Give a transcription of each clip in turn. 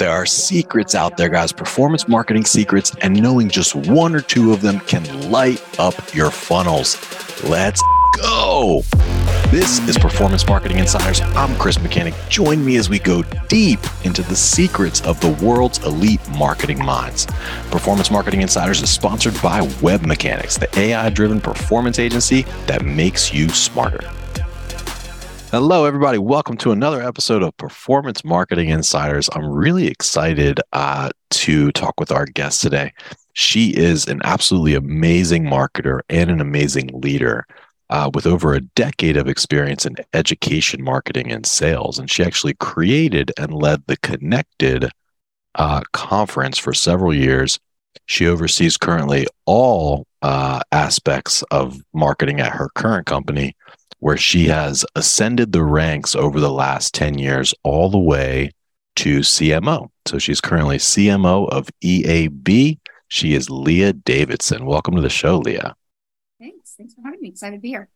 There are secrets out there, guys, performance marketing secrets, and knowing just one or two of them can light up your funnels. Let's go. This is Performance Marketing Insiders. I'm Chris Mechanic. Join me as we go deep into the secrets of the world's elite marketing minds. Performance Marketing Insiders is sponsored by WebMechanix, the AI driven performance agency that makes you smarter. Hello, everybody. Welcome to another episode of Performance Marketing Insiders. I'm really excited uh, to talk with our guest today. She is an absolutely amazing marketer and an amazing leader uh, with over a decade of experience in education, marketing, and sales. And she actually created and led the Connected uh, conference for several years. She oversees currently all uh, aspects of marketing at her current company where she has ascended the ranks over the last 10 years all the way to CMO. So she's currently CMO of EAB. She is Lia Davidson. Welcome to the show, Lia. Thanks. Thanks for having me. Excited to be here.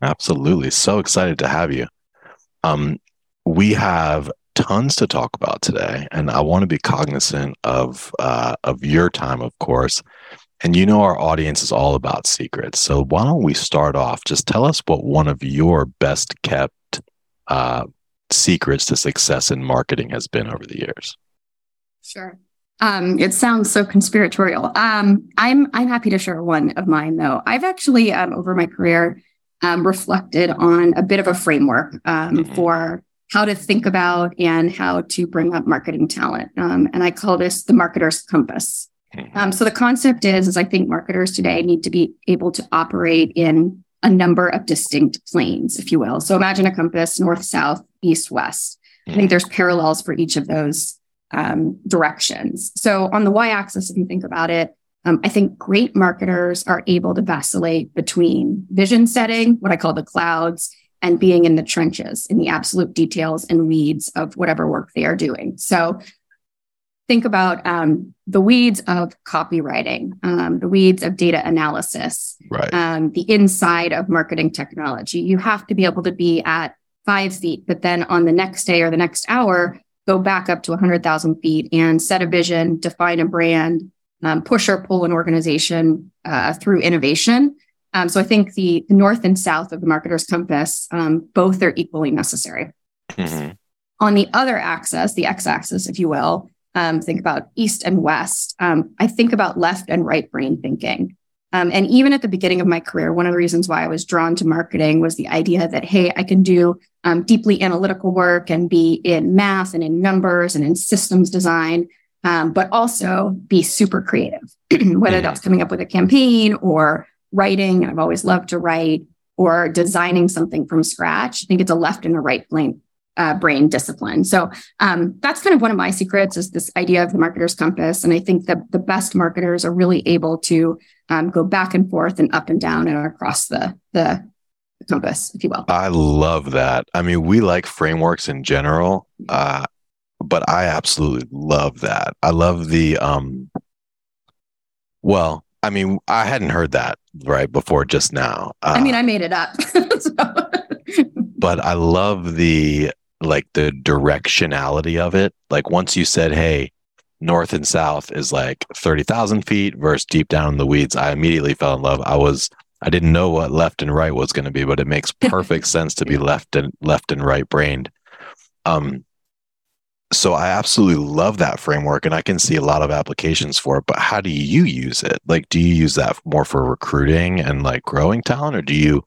Absolutely. So excited to have you. Um, we have tons to talk about today, and I want to be cognizant of uh, of your time, of course. And you know, our audience is all about secrets. So why don't we start off? Just tell us what one of your best kept uh, secrets to success in marketing has been over the years. Sure. Um, it sounds so conspiratorial. Um, I'm I'm happy to share one of mine though. I've actually um, over my career um, reflected on a bit of a framework um, mm-hmm. for how to think about and how to bring up marketing talent, um, and I call this the marketer's compass. Um, so the concept is, is I think marketers today need to be able to operate in a number of distinct planes, if you will. So imagine a compass, north, south, east, west. I think there's parallels for each of those um, directions. So on the y-axis, if you think about it, um, I think great marketers are able to vacillate between vision setting, what I call the clouds, and being in the trenches, in the absolute details and weeds of whatever work they are doing. So think about um, the weeds of copywriting, um, the weeds of data analysis, right. um, the inside of marketing technology. You have to be able to be at five feet, but then on the next day or the next hour, go back up to 100,000 feet and set a vision, define a brand, um, push or pull an organization uh, through innovation. Um, so I think the, the, north and south of the marketer's compass, um, both are equally necessary. Mm-hmm. On the other axis, the x axis, if you will, um, think about east and west. Um, I think about left and right brain thinking. Um, and even at the beginning of my career, one of the reasons why I was drawn to marketing was the idea that, hey, I can do um, deeply analytical work and be in math and in numbers and in systems design, um, but also be super creative, whether that's coming up with a campaign or writing. I've always loved to write or designing something from scratch. I think it's a left and a right brain, uh, brain discipline. So um, that's kind of one of my secrets is this idea of the marketer's compass. And I think that the best marketers are really able to um, go back and forth and up and down and across the the compass, if you will. I love that. I mean, we like frameworks in general, uh, but I absolutely love that. I love the um. Well, I mean, I hadn't heard that right before just now. Uh, I mean, I made it up. so. but I love the like the directionality of it. Like once you said, "Hey, north and south is like thirty thousand feet," versus deep down in the weeds, I immediately fell in love. I was I didn't know what left and right was going to be, but it makes perfect sense to be left and left and right brained. Um, so I absolutely love that framework, and I can see a lot of applications for it. But how do you use it? Like, do you use that more for recruiting and like growing talent, or do you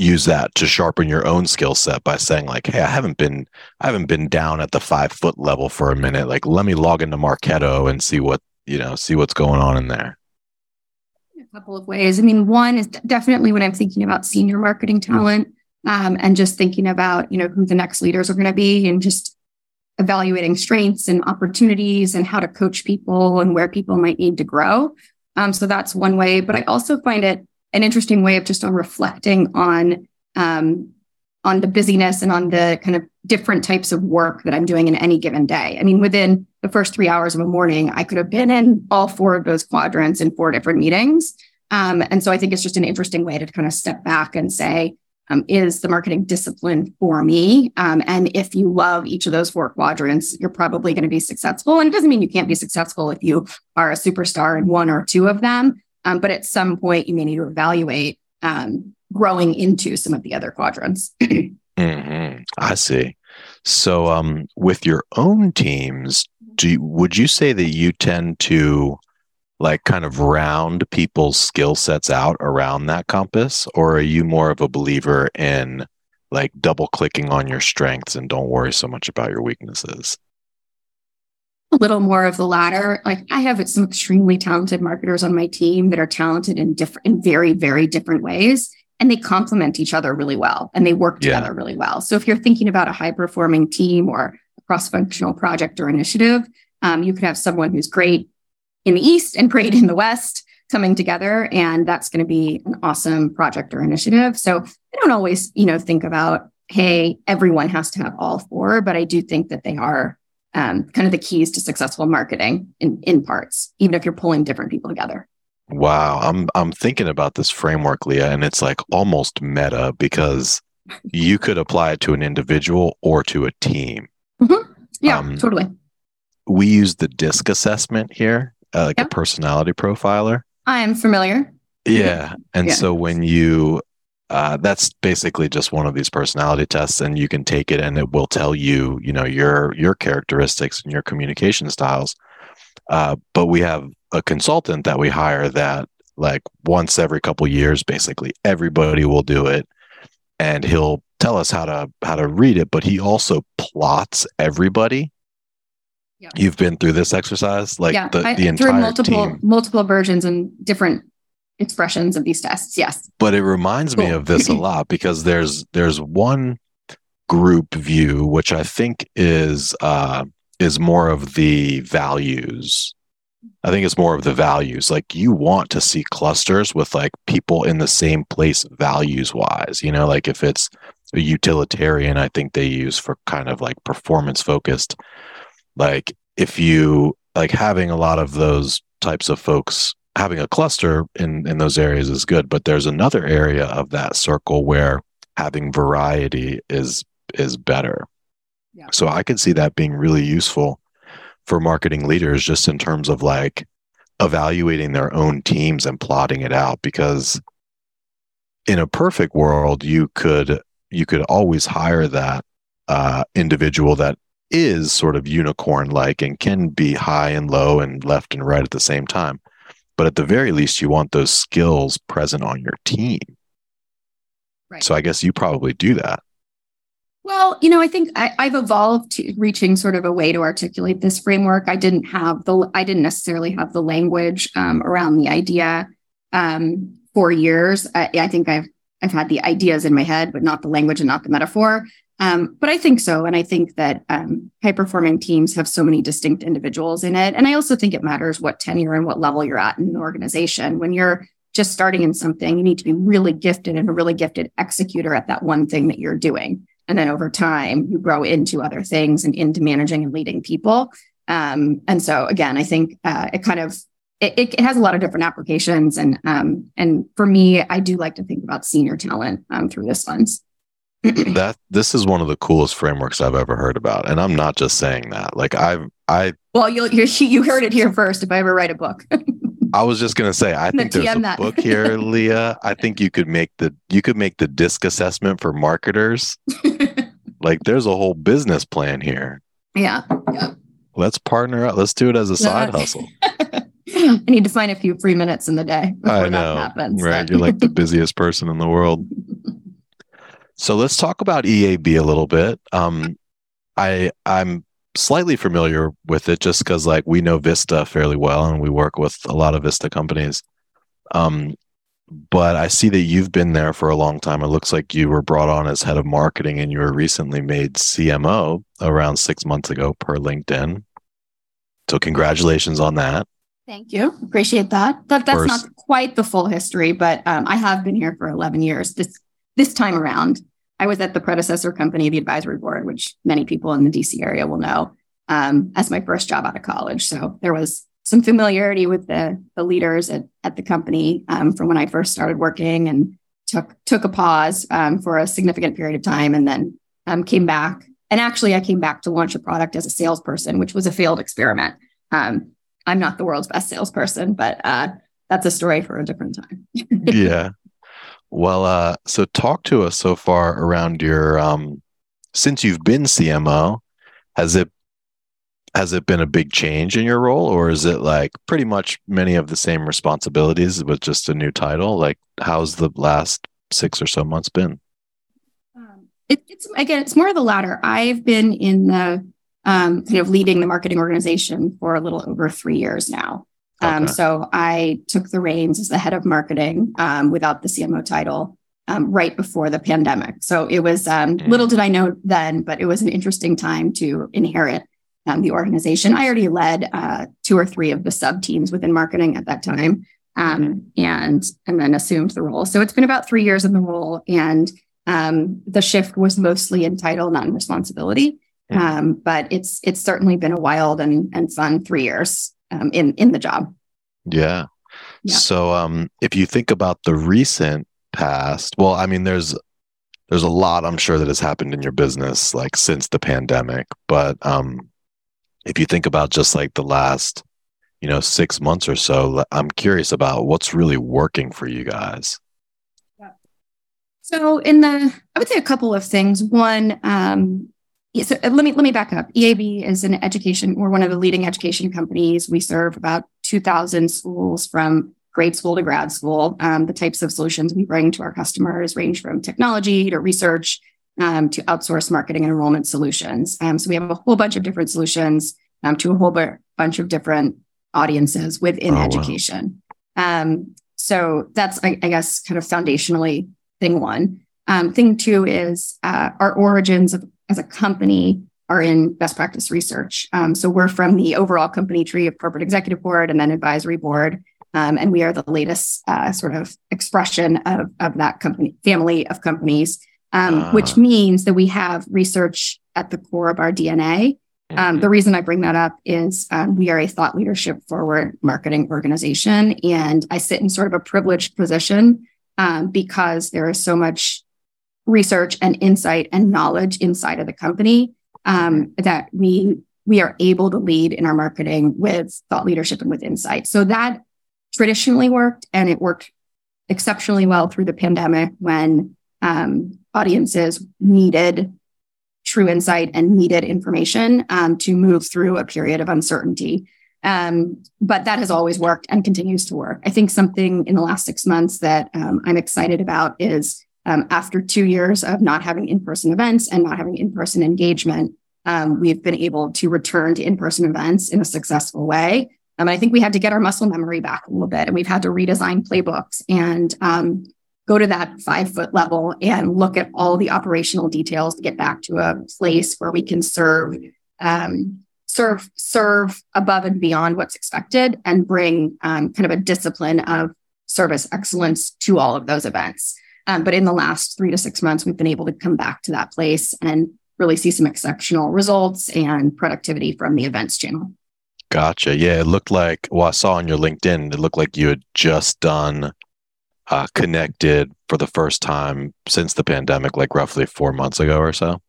use that to sharpen your own skill set by saying like hey i haven't been i haven't been down at the five foot level for a minute. Like let me log into marketo and see what you know see what's going on in there. A couple of ways. I mean one is definitely when i'm thinking about senior marketing talent um, and just thinking about you know who the next leaders are going to be and just evaluating strengths and opportunities and how to coach people and where people might need to grow. Um, so that's one way but i also find it an interesting way of just on reflecting on um, on the busyness and on the kind of different types of work that I'm doing in any given day. I mean, within the first three hours of a morning, I could have been in all four of those quadrants in four different meetings. Um, and so I think it's just an interesting way to kind of step back and say, um, is the marketing discipline for me? Um, and if you love each of those four quadrants, you're probably going to be successful. And it doesn't mean you can't be successful if you are a superstar in one or two of them. Um, but at some point, you may need to evaluate um, growing into some of the other quadrants. mm-hmm. I see. So, um, with your own teams, do you, would you say that you tend to like kind of round people's skill sets out around that compass, or are you more of a believer in like double clicking on your strengths and don't worry so much about your weaknesses? A little more of the latter. Like I have some extremely talented marketers on my team that are talented in different, in very, very different ways. And they complement each other really well and they work together yeah. really well. So if you're thinking about a high performing team or a cross functional project or initiative, um, you could have someone who's great in the East and great in the West coming together. And that's going to be an awesome project or initiative. So I don't always, you know, think about, hey, everyone has to have all four, but I do think that they are um, kind of the keys to successful marketing in, in parts, even if you're pulling different people together. Wow, I'm I'm thinking about this framework, Lia, and it's like almost meta because you could apply it to an individual or to a team. Mm-hmm. Yeah, um, totally. We use the DISC assessment here, uh, like a personality profiler. I am familiar. Yeah, and yeah. so when you uh, that's basically just one of these personality tests and you can take it and it will tell you you know your your characteristics and your communication styles uh, but we have a consultant that we hire that like once every couple years basically everybody will do it and he'll tell us how to how to read it but he also plots everybody yeah. you've been through this exercise like yeah, the, I, the entire multiple team. multiple versions and different expressions of these tests. Yes. But it reminds cool. me of this a lot because there's there's one group view which I think is uh is more of the values. I think it's more of the values. Like you want to see clusters with like people in the same place values wise. You know, like if it's a utilitarian, I think they use for kind of like performance focused. Like if you like having a lot of those types of folks having a cluster in in those areas is good but there's another area of that circle where having variety is is better yeah. so i can see that being really useful for marketing leaders just in terms of like evaluating their own teams and plotting it out because in a perfect world you could you could always hire that uh, individual that is sort of unicorn like and can be high and low and left and right at the same time but at the very least you want those skills present on your team. Right. so i guess you probably do that. Well you know i think I, have evolved to reaching sort of a way to articulate this framework. I didn't have the i didn't necessarily have the language um, around the idea um, for years. I, I think i've i've had the ideas in my head but not the language and not the metaphor um, but I think so. And I think that um, high performing teams have so many distinct individuals in it. And I also think it matters what tenure and what level you're at in an organization. When you're just starting in something, you need to be really gifted and a really gifted executor at that one thing that you're doing. And then over time, you grow into other things and into managing and leading people. Um, and so, again, I think uh, it kind of it, it, has a lot of different applications. And um, and for me, I do like to think about senior talent um, through this lens. that this is one of the coolest frameworks I've ever heard about, and I'm not just saying that. Like I've I well, you you heard it here first. If I ever write a book, I was just gonna say I think there's a that. book here, Lia. I think you could make the you could make the disc assessment for marketers. like there's a whole business plan here. Yeah, yeah. Let's partner up. Let's do it as a side hustle. I need to find a few free minutes in the day. I know, happens, right? You're like the busiest person in the world. So let's talk about EAB a little bit. Um, I I'm slightly familiar with it just because like we know Vista fairly well and we work with a lot of Vista companies. Um, but I see that you've been there for a long time. It looks like you were brought on as head of marketing and you were recently made CMO around six months ago per LinkedIn. So congratulations on that. Thank you. Appreciate that. That that's First, not quite the full history, but um, I have been here for 11 years this this time around. I was at the predecessor company, the advisory board, which many people in the DC area will know um, as my first job out of college. So there was some familiarity with the, the leaders at, at the company um, from when I first started working and took took a pause um, for a significant period of time, and then um, came back. And actually, I came back to launch a product as a salesperson, which was a failed experiment. Um, I'm not the world's best salesperson, but uh, that's a story for a different time. yeah. Well, uh, so talk to us so far around your um, since you've been CMO, has it has it been a big change in your role, or is it like pretty much many of the same responsibilities with just a new title? Like, how's the last six or so months been? Um, it, it's again, it's more of the latter. I've been in the um, kind of leading the marketing organization for a little over three years now. Um. So I took the reins as the head of marketing um, without the CMO title um, right before the pandemic. So it was um, mm. little did I know then, but it was an interesting time to inherit um, the organization. I already led uh, two or three of the sub teams within marketing at that time, um, and and then assumed the role. So it's been about three years in the role, and um, the shift was mostly in title, not in responsibility. Um, but it's it's certainly been a wild and and fun three years um, in in the job. Yeah. yeah. So um, if you think about the recent past, well, I mean, there's there's a lot I'm sure that has happened in your business like since the pandemic, but um, if you think about just like the last you know six months or so i'm curious about what's really working for you guys so in the i would say a couple of things one um so uh, let me let me back up eab is an education we're one of the leading education companies we serve about 2000 schools from grade school to grad school um, the types of solutions we bring to our customers range from technology to research um, to outsource marketing and enrollment solutions. Um, so we have a whole bunch of different solutions um, to a whole b- bunch of different audiences within oh, education. Wow. Um, so that's, I, I, guess, kind of foundationally thing one. Um, thing two is uh, our origins of, as a company are in best practice research. Um, so we're from the overall company tree of corporate executive board and then advisory board. Um, and we are the latest uh, sort of expression of, of that company family of companies um, uh. which means that we have research at the core of our DNA. Um, mm-hmm. the reason I bring that up is um, we are a thought leadership forward marketing organization. And I sit in sort of a privileged position um, because there is so much research and insight and knowledge inside of the company um, that we we are able to lead in our marketing with thought leadership and with insight. So that traditionally worked and it worked exceptionally well through the pandemic when um, audiences needed true insight and needed information um, to move through a period of uncertainty. Um, but that has always worked and continues to work. I think something in the last six months that um, I'm excited about is um, after two years of not having in person events and not having in person engagement, um, we've been able to return to in person events in a successful way. Um, and I think we had to get our muscle memory back a little bit and we've had to redesign playbooks and um, go to that five foot level and look at all the operational details to get back to a place where we can serve um, serve serve above and beyond what's expected and bring um, kind of a discipline of service excellence to all of those events um, but in the last three to six months we've been able to come back to that place and really see some exceptional results and productivity from the events channel gotcha yeah it looked like well i saw on your linkedin it looked like you had just done uh, connected for the first time since the pandemic, like roughly four months ago or so.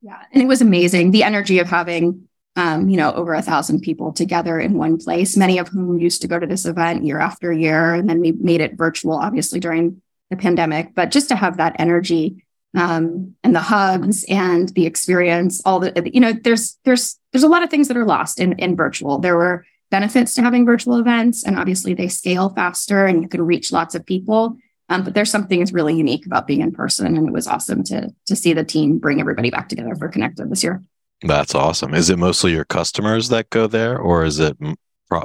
Yeah, and it was amazing. The energy of having, um, you know, over a thousand people together in one place, many of whom used to go to this event year after year, and then we made it virtual, obviously during the pandemic. But just to have that energy um, and the hugs and the experience, all the, you know, there's there's there's a lot of things that are lost in in virtual. There were benefits to having virtual events. And obviously, they scale faster and you can reach lots of people. Um, but there's something that's really unique about being in person. And it was awesome to, to see the team bring everybody back together for Connected this year. That's awesome. Is it mostly your customers that go there, or is it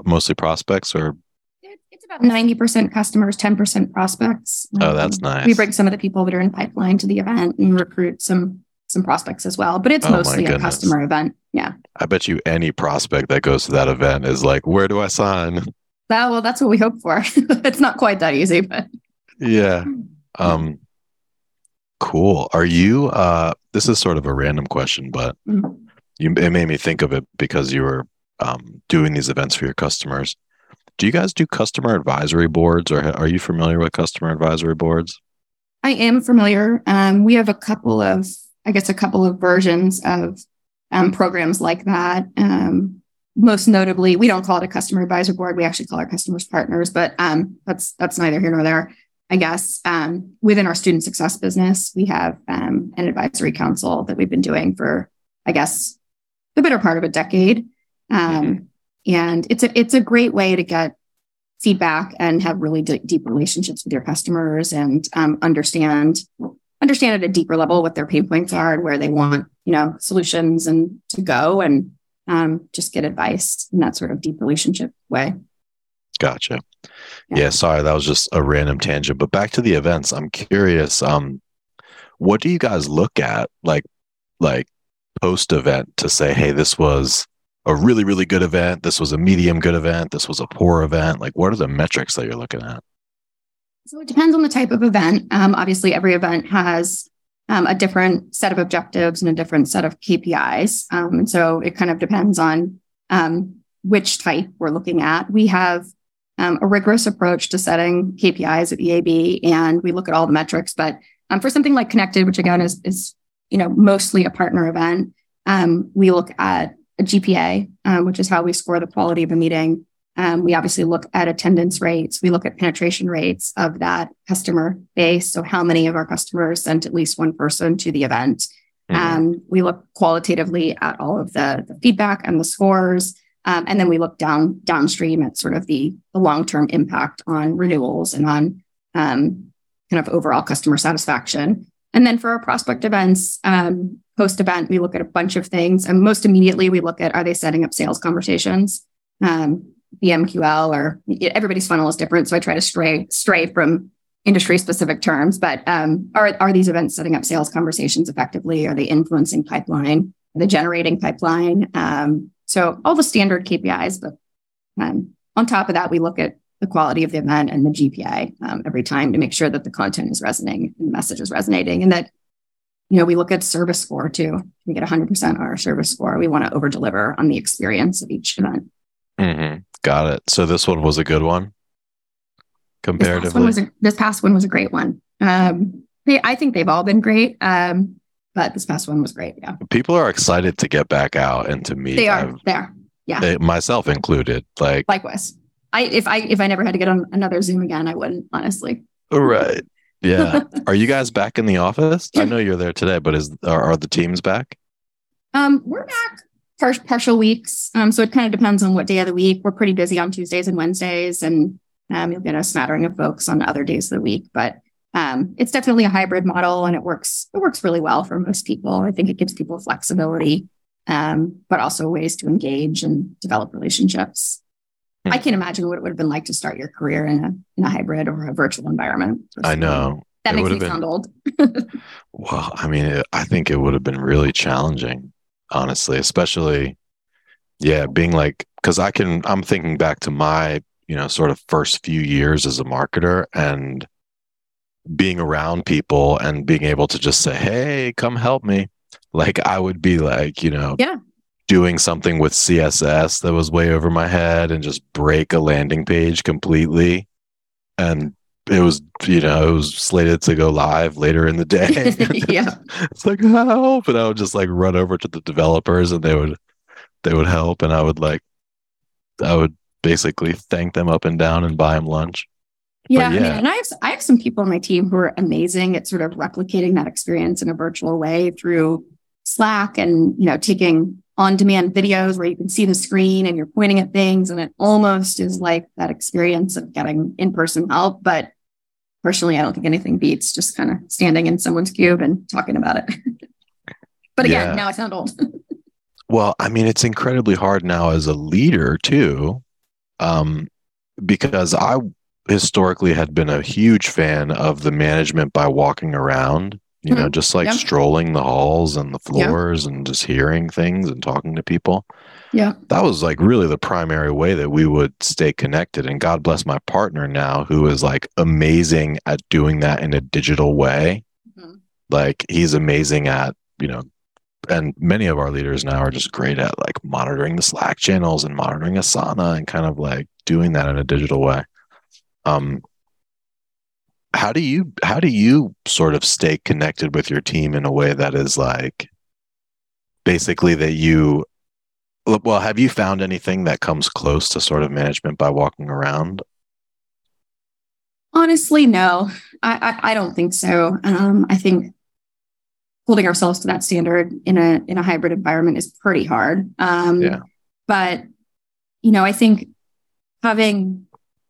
mostly prospects or? It's about 90% customers, 10% prospects. Oh, that's um, nice. We bring some of the people that are in pipeline to the event and recruit some some prospects as well, but it's oh mostly a customer event. Yeah. I bet you any prospect that goes to that event is like, where do I sign? That, well, that's what we hope for. it's not quite that easy, but yeah. Um, cool. Are you, uh, this is sort of a random question, but mm-hmm. you, it made me think of it because you were um, doing these events for your customers. Do you guys do customer advisory boards or are you familiar with customer advisory boards? I am familiar. Um, we have a couple of, I guess, a couple of versions of um, programs like that. Um, most notably, we don't call it a customer advisor board. We actually call our customers partners, but um, that's that's neither here nor there. I guess um, within our student success business, we have um, an advisory council that we've been doing for, I guess, the better part of a decade. Um, and it's a it's a great way to get feedback and have really d- deep relationships with your customers and um, understand understand at a deeper level what their pain points are and where they want you know solutions and to go and um, just get advice in that sort of deep relationship way gotcha yeah. yeah. sorry that was just a random tangent but back to the events i'm curious um what do you guys look at like like post event to say hey this was a really, really good event. This was a medium good event. This was a poor event. Like, what are the metrics that you're looking at? So it depends on the type of event. Um, obviously, every event has um, a different set of objectives and a different set of KPIs. Um, and so it kind of depends on um, which type we're looking at. We have um, a rigorous approach to setting KPIs at EAB, and we look at all the metrics. But um, for something like Connected, which again is is you know mostly a partner event, we look at a GPA, um, which is how we score the quality of a meeting. Um, we obviously look at attendance rates. We look at penetration rates of that customer base. So, how many of our customers sent at least one person to the event? Mm-hmm. Um, we look qualitatively at all of the, the feedback and the scores. Um, and then we look down downstream at sort of the, the long term impact on renewals and on um, kind of overall customer satisfaction. And then for our prospect events, um, post event, we look at a bunch of things. And most immediately, we look at are they setting up sales conversations? Um, the MQL or everybody's funnel is different. So I try to stray stray from industry specific terms, but um, are, are these events setting up sales conversations effectively? Are they influencing pipeline? Are they generating pipeline? Um, so all the standard KPIs, but um, on top of that, we look at the quality of the event and the GPA um, every time to make sure that the content is resonating and the message is resonating and that you know we look at service score too. We get 100% on our service score. We want to over deliver on the experience of each event. Mm-hmm. got it. So this one was a good one? Comparatively this past one was a, this past one was a great one. Um, they, i think they've all been great um, but this past one was great yeah. People are excited to get back out and to meet they are. There yeah. Myself included like likewise. I if I if I never had to get on another Zoom again, I wouldn't honestly. Right. Yeah. are you guys back in the office? I know you're there today, but is are, are the teams back? Um, we're back par- partial weeks. Um, so it kind of depends on what day of the week. We're pretty busy on Tuesdays and Wednesdays, and um, you'll get a smattering of folks on other days of the week. But um, it's definitely a hybrid model, and it works. It works really well for most people. I think it gives people flexibility, um, but also ways to engage and develop relationships. Hmm. I can't imagine what it would have been like to start your career in a in a hybrid or a virtual environment. I know that it makes me been, sound old. well, I mean, it, I think it would have been really challenging, honestly, especially, yeah, being like, because I can, I'm thinking back to my, you know, sort of first few years as a marketer and being around people and being able to just say, hey, come help me. Like I would be like, you know, yeah doing something with CSS that was way over my head and just break a landing page completely. And it was, you know, it was slated to go live later in the day. yeah. it's like help. And I would just like run over to the developers and they would they would help and I would like I would basically thank them up and down and buy them lunch. Yeah, yeah. I mean, and I have I have some people on my team who are amazing at sort of replicating that experience in a virtual way through Slack and you know taking on demand videos where you can see the screen and you're pointing at things. And it almost is like that experience of getting in person help. But personally, I don't think anything beats just kind of standing in someone's cube and talking about it. but again, yeah. now I sound old. well, I mean, it's incredibly hard now as a leader, too, um, because I historically had been a huge fan of the management by walking around you know, mm-hmm. just like strolling the halls and the floors and just hearing things and talking to people. Yeah. That was like really the primary way that we would stay connected. And God bless my partner now, who is like amazing at doing that in a digital way. Mm-hmm. Like he's amazing at, you know, and many of our leaders now are just great at like monitoring the Slack channels and monitoring Asana and kind of like doing that in a digital way. Um, how do you how do you sort of stay connected with your team in a way that is like basically that you well have you found anything that comes close to sort of management by walking around? Honestly no. I i, I don't think so. Um, i think holding ourselves to that standard in a in a hybrid environment is pretty hard. Um, yeah. but you know i think having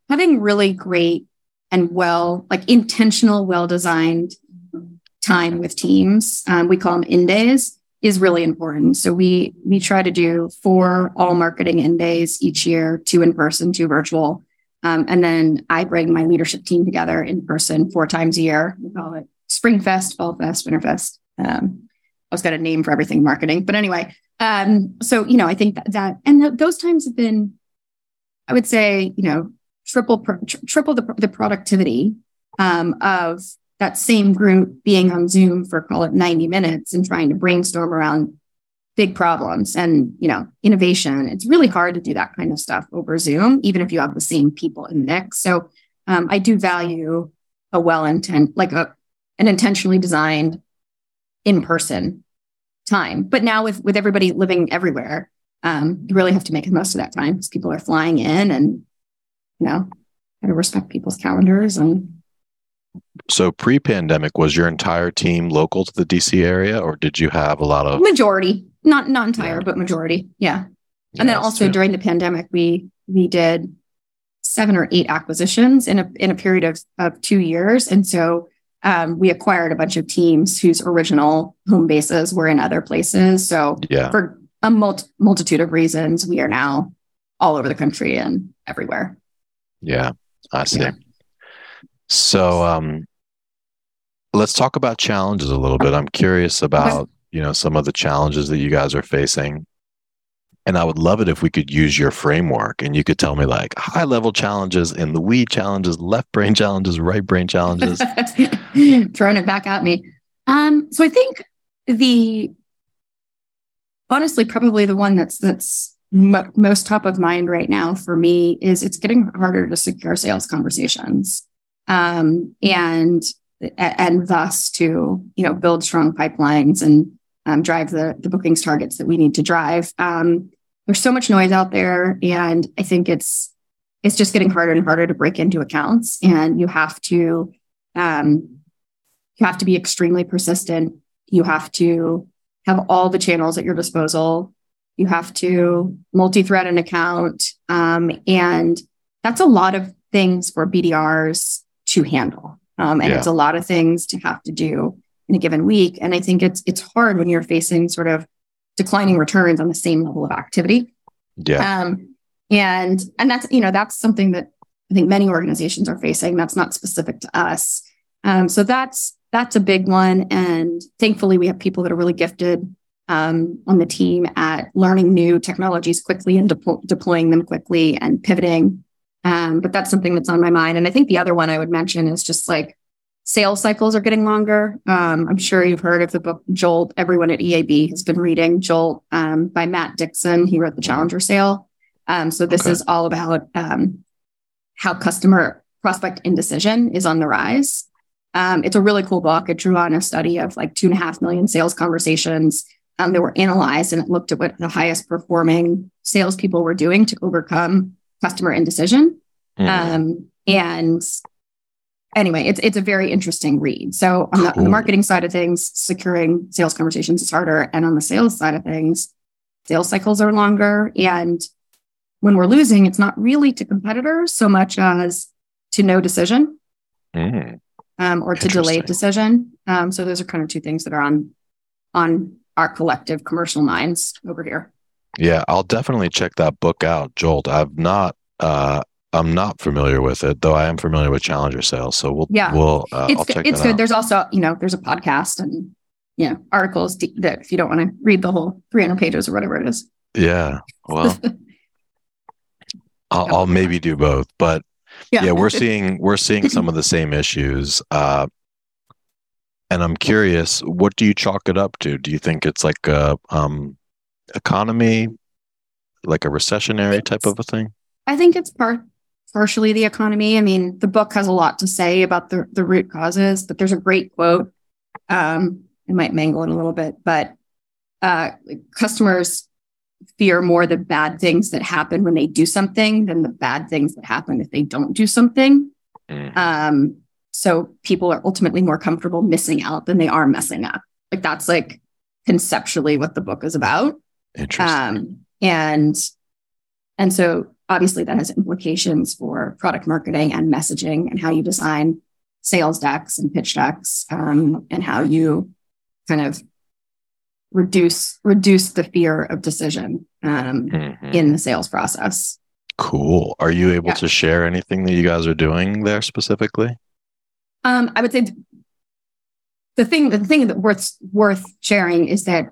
having really great and well, like intentional, well designed time with teams. Um, we call them in days is really important. So we we try to do four all marketing in days each year, two in person, two virtual. Um, and then I bring my leadership team together in person four times a year. We call it Spring Fest, Fall Fest, Winter Fest. Um, I was got a name for everything marketing, but anyway. Um, so you know, I think that, that and th- those times have been, I would say, you know, triple tr- triple the, the productivity um, of that same group being on Zoom for call it 90 minutes and trying to brainstorm around big problems and you know innovation. It's really hard to do that kind of stuff over Zoom, even if you have the same people in the mix. So um, I do value a well intent like a an intentionally designed in person time. But now with with everybody living everywhere, um, you really have to make the most of that time because people are flying in and you know, got to respect people's calendars and. So pre-pandemic, was your entire team local to the DC area, or did you have a lot of majority? Not not entire, yeah. but majority. Yeah. yeah and then also during the pandemic, we we did seven or eight acquisitions in a in a period of of two years, and so um, we acquired a bunch of teams whose original home bases were in other places. So yeah. for a multi- multitude of reasons, we are now all over the country and everywhere. Yeah, I see. Yeah. So, um, let's talk about challenges a little bit. I'm curious about, you know, some of the challenges that you guys are facing. And I would love it if we could use your framework and you could tell me like high level challenges in the weed challenges, left brain challenges, right brain challenges. Throwing it back at me. Um, so I think the honestly probably the one that's that's m- most top of mind right now for me is it's getting harder to secure sales conversations um, and and thus to you know build strong pipelines and um, drive the the bookings targets that we need to drive. Um, there's so much noise out there, and I think it's it's just getting harder and harder to break into accounts, and you have to um, you have to be extremely persistent. You have to have all the channels at your disposal you have to multi-thread an account. Um, and that's a lot of things for BDRs to handle. Um, and yeah. it's a lot of things to have to do in a given week. And I think it's it's hard when you're facing sort of declining returns on the same level of activity. Yeah. Um, and and that's you know that's something that I think many organizations are facing. That's not specific to us. Um, so that's that's a big one. And thankfully, we have people that are really gifted um, on the team at learning new technologies quickly and de- deploying them quickly and pivoting. Um, but that's something that's on my mind. And I think the other one I would mention is just like sales cycles are getting longer. Um, I'm sure you've heard of the book Jolt. Everyone at EAB has been reading Jolt um, by Matt Dixon. He wrote the Challenger Sale. Um, so this okay. is all about um, how customer prospect indecision is on the rise. Um, it's a really cool book. It drew on a study of like two and a half million sales conversations um, that were analyzed and it looked at what the highest performing salespeople were doing to overcome customer indecision. Mm. Um, and anyway, it's it's a very interesting read. So on the, on the, marketing side of things, securing sales conversations is harder, and on the sales side of things, sales cycles are longer. And when we're losing, it's not really to competitors so much as to no decision. Mm. Um, or to delayed decision. Um, so those are kind of two things that are on on our collective commercial minds over here. Yeah, I'll definitely check that book out, Jolt. I've not uh I'm not familiar with it, though I am familiar with Challenger Sales. So we'll yeah, we'll uh, it's, it's good. Out. There's also, you know, there's a podcast and you know, articles that if you don't want to read the whole 300 pages or whatever it is. Yeah. Well, I'll, I'll, maybe do both, but yeah. yeah, we're seeing we're seeing some of the same issues. Uh and I'm curious, what do you chalk it up to? Do you think it's like a um, economy, like a recessionary type of a thing? I think it's part partially the economy. I mean, the book has a lot to say about the, the root causes, but there's a great quote. Um, it might mangle it a little bit, but uh, customers fear more the bad things that happen when they do something than the bad things that happen if they don't do something. Mm. Um, so people are ultimately more comfortable missing out than they are messing up. Like that's like conceptually what the book is about. Interesting. Um, and and so obviously that has implications for product marketing and messaging and how you design sales decks and pitch decks um, and how you kind of reduce reduce the fear of decision um, mm-hmm. in the sales process. Cool. Are you able yeah. to share anything that you guys are doing there specifically? Um, I would say the thing the thing that worth worth sharing is that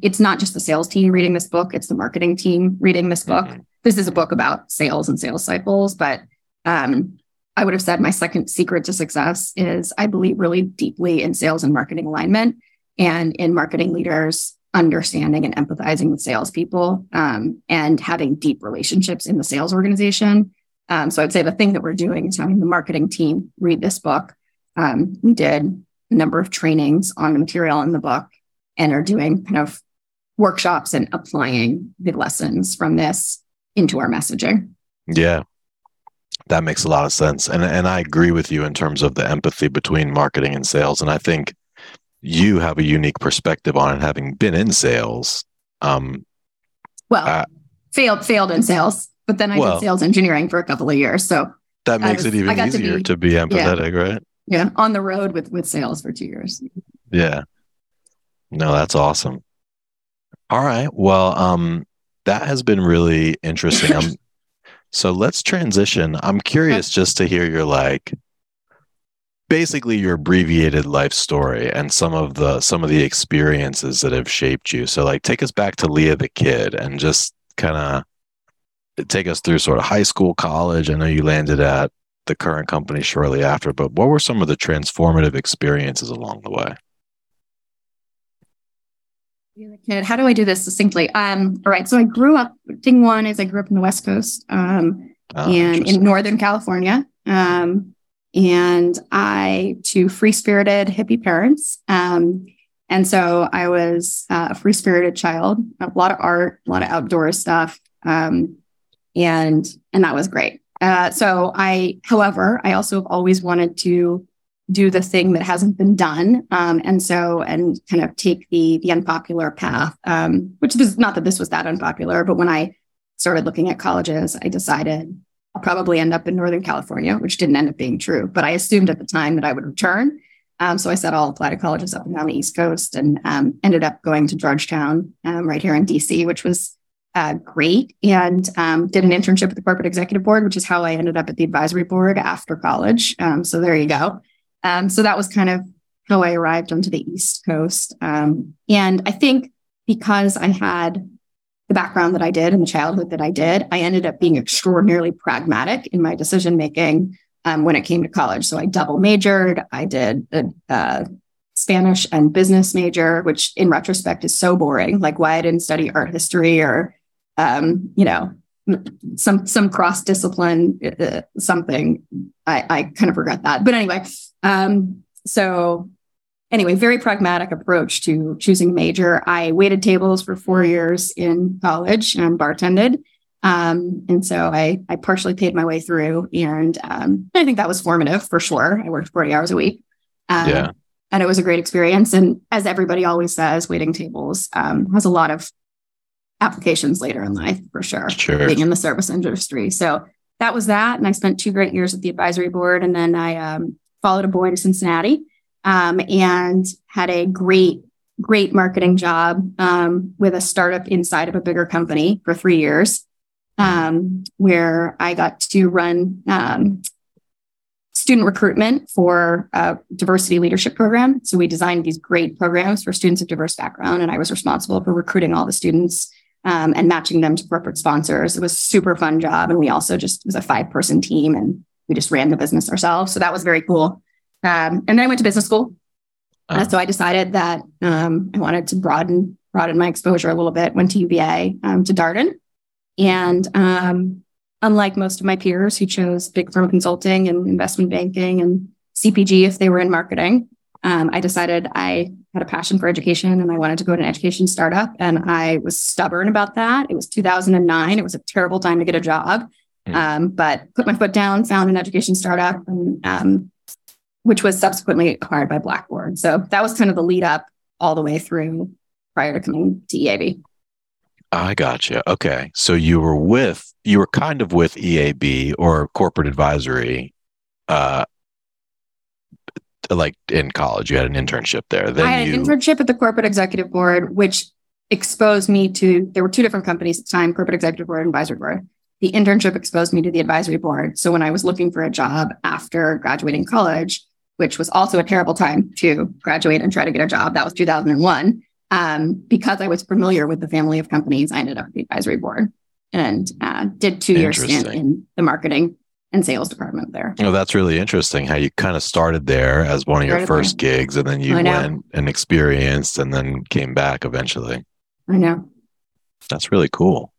it's not just the sales team reading this book; it's the marketing team reading this book. Mm-hmm. This is a book about sales and sales cycles, but um, I would have said my second secret to success is I believe really deeply in sales and marketing alignment and in marketing leaders understanding and empathizing with salespeople um, and having deep relationships in the sales organization. Um, so I'd say the thing that we're doing is having the marketing team read this book. Um, we did a number of trainings on the material in the book and are doing kind of workshops and applying the lessons from this into our messaging. Yeah. That makes a lot of sense. And and I agree with you in terms of the empathy between marketing and sales. And I think you have a unique perspective on it, having been in sales. Um, well, uh, failed failed in sales, but then I well, did sales engineering for a couple of years. So that makes was, it even easier to be, to be empathetic, yeah, right? Yeah, on the road with with sales for two years. Yeah, no, that's awesome. All right, well, um, that has been really interesting. Um, so let's transition. I'm curious just to hear your like basically your abbreviated life story and some of the some of the experiences that have shaped you. So like take us back to Lia the kid and just kind of take us through sort of high school, college. I know you landed at the current company shortly after, but what were some of the transformative experiences along the way? Kid, how do I do this succinctly? Um, all right. So I grew up. Thing one is I grew up in the West Coast, um, oh, and in Northern California. Um, and I to free spirited hippie parents. Um, and so I was uh, a free spirited child, a lot of art, a lot of outdoor stuff. Um, and, and that was great. Uh, so I, however, I also have always wanted to do the thing that hasn't been done. Um, and so, and kind of take the, the unpopular path, um, which is not that this was that unpopular, but when I started looking at colleges, I decided I'll probably end up in Northern California, which didn't end up being true. But I assumed at the time that I would return. Um, so I said I'll apply to colleges up and down the East Coast and um, ended up going to Georgetown um, right here in DC, which was uh, great. And um, did an internship at the corporate executive board, which is how I ended up at the advisory board after college. Um, so there you go. Um, so that was kind of how I arrived onto the East Coast. and I think because I had the background that I did and the childhood that I did, I ended up being extraordinarily pragmatic in my decision making um, when it came to college. So I double majored. I did a, a Spanish and business major, which in retrospect is so boring. Like why I didn't study art history or, um, you know, some some cross discipline uh, uh, something. I, I kind of regret that. But anyway, um, so anyway, very pragmatic approach to choosing major. I waited tables for four years in college and bartended. Um, and so I, I partially paid my way through and um, I think that was formative for sure. I worked 40 hours a week. Um, yeah. And it was a great experience. And as everybody always says, waiting tables um, has a lot of applications later in life for sure, sure. being in the service industry. So that was that. And I spent two great years at the advisory board. And then I um, followed a boy to Cincinnati um, and had a great, great marketing job um, with a startup inside of a bigger company for three years, um, where I got to run um, student recruitment for a diversity leadership program. So we designed these great programs for students of diverse background, and I was responsible for recruiting all the students. Um, and matching them to corporate sponsors. It was super fun job. And we also just was a five person team and we just ran the business ourselves. So that was very cool. Um, and then I went to business school. Uh, uh, so I decided that um, I wanted to broaden broaden my exposure a little bit. Went to UVA um, to Darden, and um, unlike most of my peers who chose big firm consulting and investment banking and CPG if they were in marketing, um, I decided I had a passion for education and I wanted to go to an education startup. And I was stubborn about that. It was 2009. It was a terrible time to get a job. Mm. Um, but put my foot down, found an education startup, and, um, which was subsequently acquired by Blackboard. So that was kind of the lead up all the way through prior to coming to EAB. I gotcha. Okay. So you were with, you were kind of with EAB or corporate advisory, uh, like in college. You had an internship there. Then I had you... an internship at the corporate executive board, which exposed me to, there were two different companies at the time, corporate executive board and advisory board. The internship exposed me to the advisory board. So when I was looking for a job after graduating college, which was also a terrible time to graduate and try to get a job, that was 2001 um, because I was familiar with the family of companies, I ended up at the advisory board and uh, did two years in the marketing and sales department there. Oh, that's really interesting how you kind of started there as one of your first there. gigs and then you went and experienced and then came back eventually. I know. That's really cool.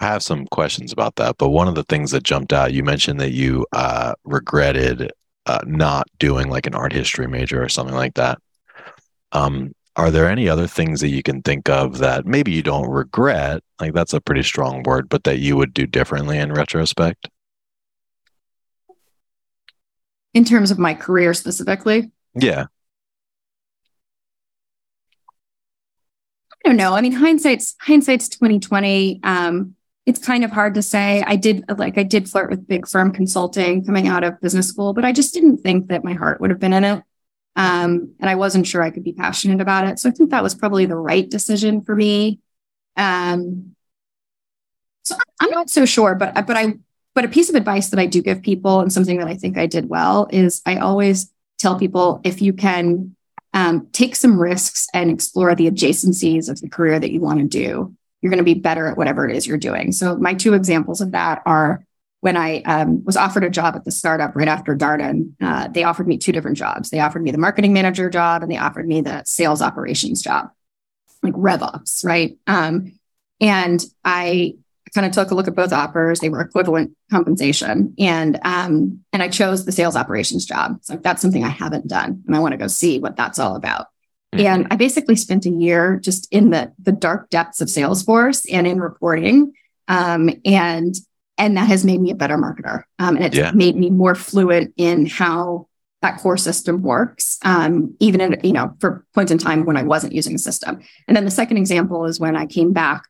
I have some questions about that, but one of the things that jumped out, you mentioned that you uh, regretted uh, not doing like an art history major or something like that. Um, are there any other things that you can think of that maybe you don't regret? Like that's a pretty strong word, but that you would do differently in retrospect? In terms of my career specifically? Yeah. I don't know. I mean, hindsight's hindsight's 2020. Um, it's kind of hard to say. I did like I did flirt with big firm consulting coming out of business school, but I just didn't think that my heart would have been in it. Um, and I wasn't sure I could be passionate about it. So I think that was probably the right decision for me. Um, so I'm not so sure, but but I but a piece of advice that I do give people and something that I think I did well is I always tell people if you can um, take some risks and explore the adjacencies of the career that you want to do, you're going to be better at whatever it is you're doing. So my two examples of that are when I um, was offered a job at the startup right after Darden, uh, they offered me two different jobs. They offered me the marketing manager job and they offered me the sales operations job, like RevOps, right? Um, and I kind of took a look at both offers. They were equivalent compensation, and um, and I chose the sales operations job. So that's something I haven't done, and I want to go see what that's all about. Mm-hmm. And I basically spent a year just in the the dark depths of Salesforce and in reporting. Um, and and that has made me a better marketer um, and it's yeah. made me more fluent in how that core system works um, even in you know for points in time when i wasn't using a system and then the second example is when i came back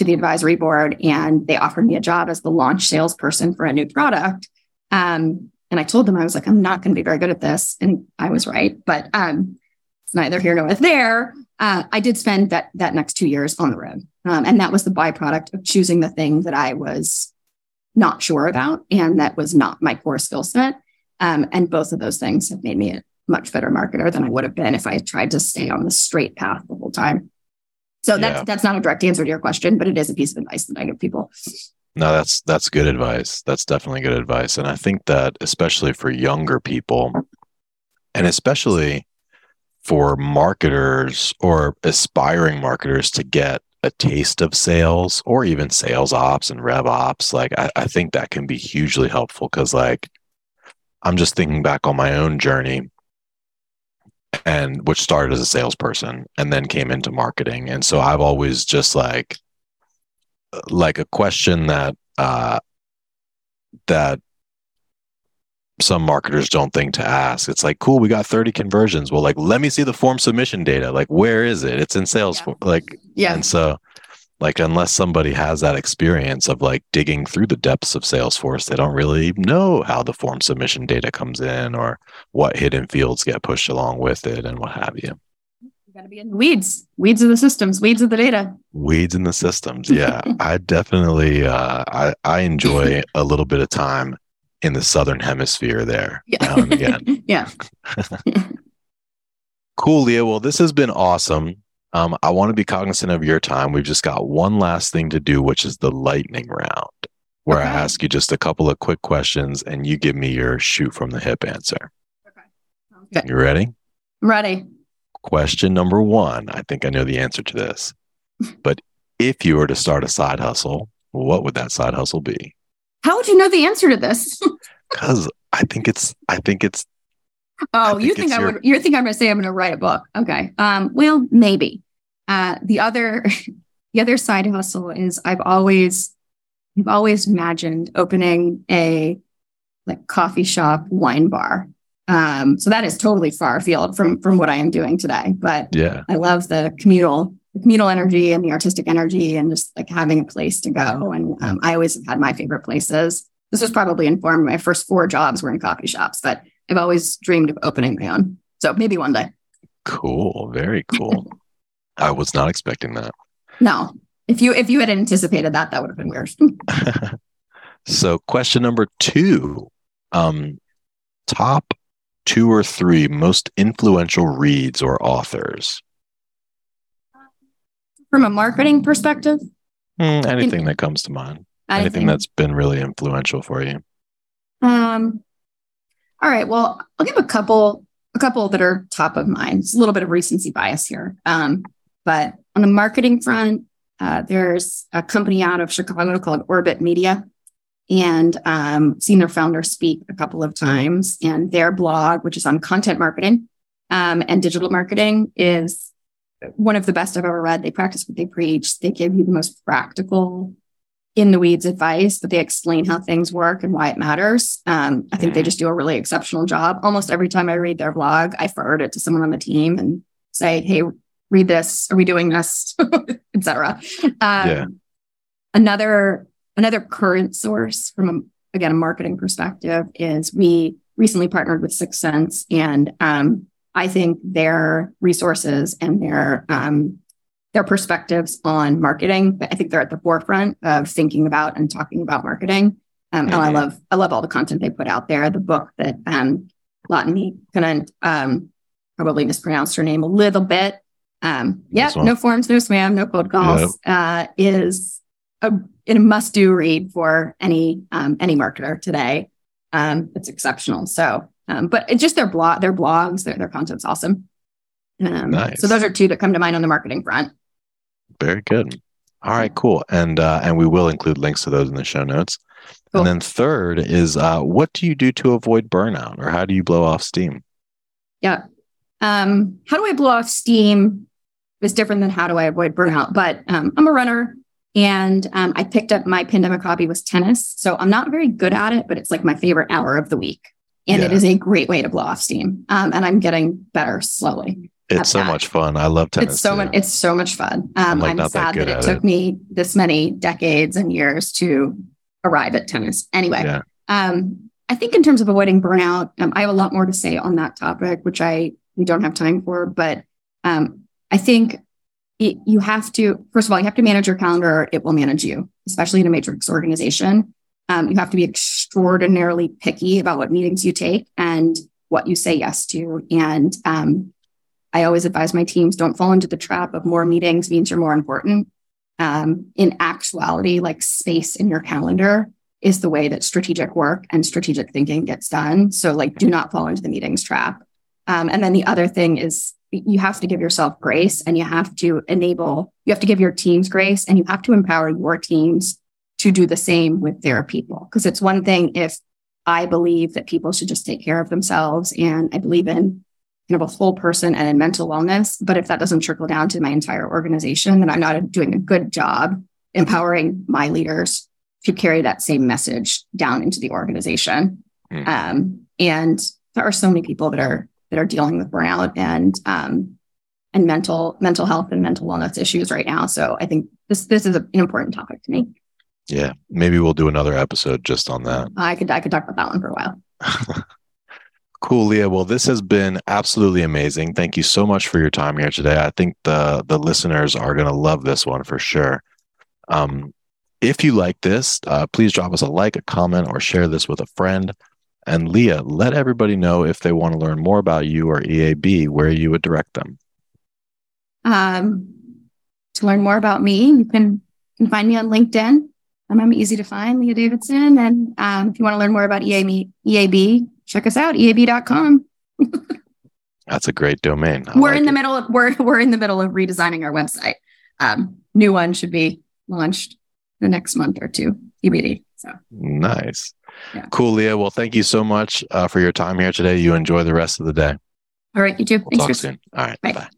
to the advisory board and they offered me a job as the launch salesperson for a new product um, and i told them i was like i'm not going to be very good at this and i was right but um, it's neither here nor there uh, i did spend that that next two years on the road um, and that was the byproduct of choosing the thing that i was not sure about. And that was not my core skill set. Um, and both of those things have made me a much better marketer than I would have been if I had tried to stay on the straight path the whole time. So that's yeah. that's not a direct answer to your question, but it is a piece of advice that I give people. No, that's that's good advice. That's definitely good advice. And I think that especially for younger people and especially for marketers or aspiring marketers to get a taste of sales or even sales ops and rev ops, like I, I think that can be hugely helpful because like I'm just thinking back on my own journey and which started as a salesperson and then came into marketing. And so I've always just like like a question that uh that some marketers don't think to ask. It's like, cool, we got 30 conversions. Well, like, let me see the form submission data. Like, where is it? It's in Salesforce. Yeah. Like, yeah. And so, like, unless somebody has that experience of like digging through the depths of Salesforce, they don't really know how the form submission data comes in or what hidden fields get pushed along with it and what have you. You got to be in the weeds, weeds of the systems, weeds of the data. Weeds in the systems. Yeah. I definitely, uh, I, I enjoy a little bit of time in the southern hemisphere there yeah. now and again. yeah. cool, Lia. Well, this has been awesome. Um, I want to be cognizant of your time. We've just got one last thing to do, which is the lightning round, where okay. I ask you just a couple of quick questions and you give me your shoot from the hip answer. Okay. okay. You ready? I'm ready. Question number one. I think I know the answer to this. but if you were to start a side hustle, what would that side hustle be? How would you know the answer to this? Because I think it's I think it's Oh, you think I your... would you think I'm gonna say I'm gonna write a book. Okay. Um, well, maybe. Uh the other the other side hustle is I've always I've always imagined opening a like coffee shop wine bar. Um, so that is totally far afield from from what I am doing today. But yeah, I love the communal the communal energy and the artistic energy and just like having a place to go. And um, I always have had my favorite places. This was probably informed my first four jobs were in coffee shops, but I've always dreamed of opening my own. So maybe one day. Cool. Very cool. I was not expecting that. No. If you if you had anticipated that, that would have been weird. so question number two. Um top two or three most influential reads or authors. From a marketing perspective? Mm, anything In, that comes to mind. Anything, anything that's been really influential for you. Um all right. Well, I'll give a couple a couple that are top of mind. It's a little bit of recency bias here. Um, but on the marketing front, uh, there's a company out of Chicago called Orbit Media, and um, seen their founder speak a couple of times. And their blog, which is on content marketing um, and digital marketing, is one of the best I've ever read. They practice what they preach. They give you the most practical in the weeds advice, but they explain how things work and why it matters. Um, I think they mm-hmm. just do a really exceptional job. Almost every time I read their blog, I forward it to someone on the team and say, "Hey, read this. Are we doing this?" Etc. Um, yeah. Another another current source from a, again a marketing perspective is we recently partnered with 6sense, and um, I think their resources and their um, their perspectives on marketing. But I think they're at the forefront of thinking about and talking about marketing. Um, mm-hmm. And I mm-hmm. love I love all the content they put out there. The book that um, Latané Conant um, probably mispronounced her name a little bit. Um, yeah, no forms, no spam, no cold calls. Yep. Uh, is a, a must do read for any um, any marketer today. Um, it's exceptional. So, um, but it's just their blog, their blogs, their their content's awesome. Um, nice. So those are two that come to mind on the marketing front. Very good. All right, cool. And uh, and we will include links to those in the show notes. Cool. And then third is uh, what do you do to avoid burnout, or how do you blow off steam? Yeah. Um, how do I blow off steam is different than how do I avoid burnout. But um, I'm a runner, and um, I picked up my pandemic hobby was tennis. So I'm not very good at it, but it's like my favorite hour of the week, and yeah. it is a great way to blow off steam. Um, and I'm getting better slowly. It's so that. much fun. I love tennis. It's so much. It's so much fun. Um, I'm, like I'm sad that, that it took it. me this many decades and years to arrive at tennis. Anyway, yeah. um, I think in terms of avoiding burnout, um, I have a lot more to say on that topic, which I we don't have time for. But um, I think it, you have to first of all you have to manage your calendar. it will manage you, especially in a matrix organization. Um, you have to be extraordinarily picky about what meetings you take and what you say yes to, and um, I always advise my teams don't fall into the trap of more meetings means you're more important. Um, in actuality, like space in your calendar is the way that strategic work and strategic thinking gets done. So, like, do not fall into the meetings trap. Um, and then the other thing is you have to give yourself grace and you have to enable, you have to give your teams grace and you have to empower your teams to do the same with their people. Because it's one thing if I believe that people should just take care of themselves and I believe in kind of a whole person and in mental wellness. But if that doesn't trickle down to my entire organization, then I'm not doing a good job empowering my leaders to carry that same message down into the organization. Mm. Um, and there are so many people that are that are dealing with burnout and um, and mental mental health and mental wellness issues right now. So I think this this is an important topic to me. Yeah, maybe we'll do another episode just on that. I could I could talk about that one for a while. Cool, Lia. Well, this has been absolutely amazing. Thank you so much for your time here today. I think the the listeners are going to love this one for sure. Um, if you like this, uh, please drop us a like, a comment, or share this with a friend. And Lia, let everybody know if they want to learn more about you or EAB, where you would direct them. Um, to learn more about me, you can, can find me on LinkedIn. I'm easy to find, Lia Davidson. And um, if you want to learn more about EAB, EAB check us out, eab.com. That's a great domain. I we're like in the it. middle of we're we're in the middle of redesigning our website. Um, new one should be launched the next month or two. TBD. So nice. Yeah. Cool, Lia. Well, thank you so much uh, for your time here today. You enjoy the rest of the day. All right. You too. We'll Thanks, talk soon. All right. Bye. bye.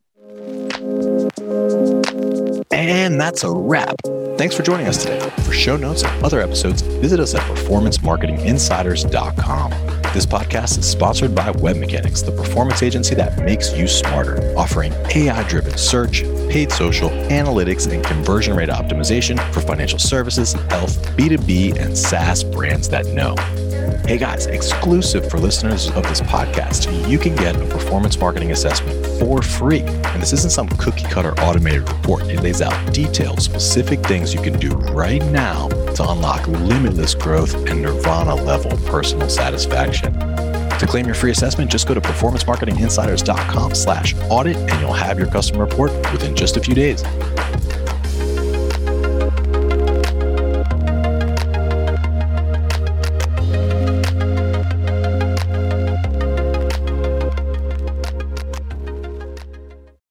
And that's a wrap. Thanks for joining us today. For show notes and other episodes, visit us at performancemarketinginsiders.com. This podcast is sponsored by WebMechanix, the performance agency that makes you smarter, offering AI driven search, paid social, analytics, and conversion rate optimization for financial services, health, B2B, and SaaS brands that know. Hey guys, exclusive for listeners of this podcast, you can get a performance marketing assessment for free. And this isn't some cookie cutter automated report. It lays out detailed, specific things you can do right now to unlock limitless growth and nirvana level personal satisfaction. To claim your free assessment, just go to performancemarketinginsiders.com slash audit and you'll have your customer report within just a few days.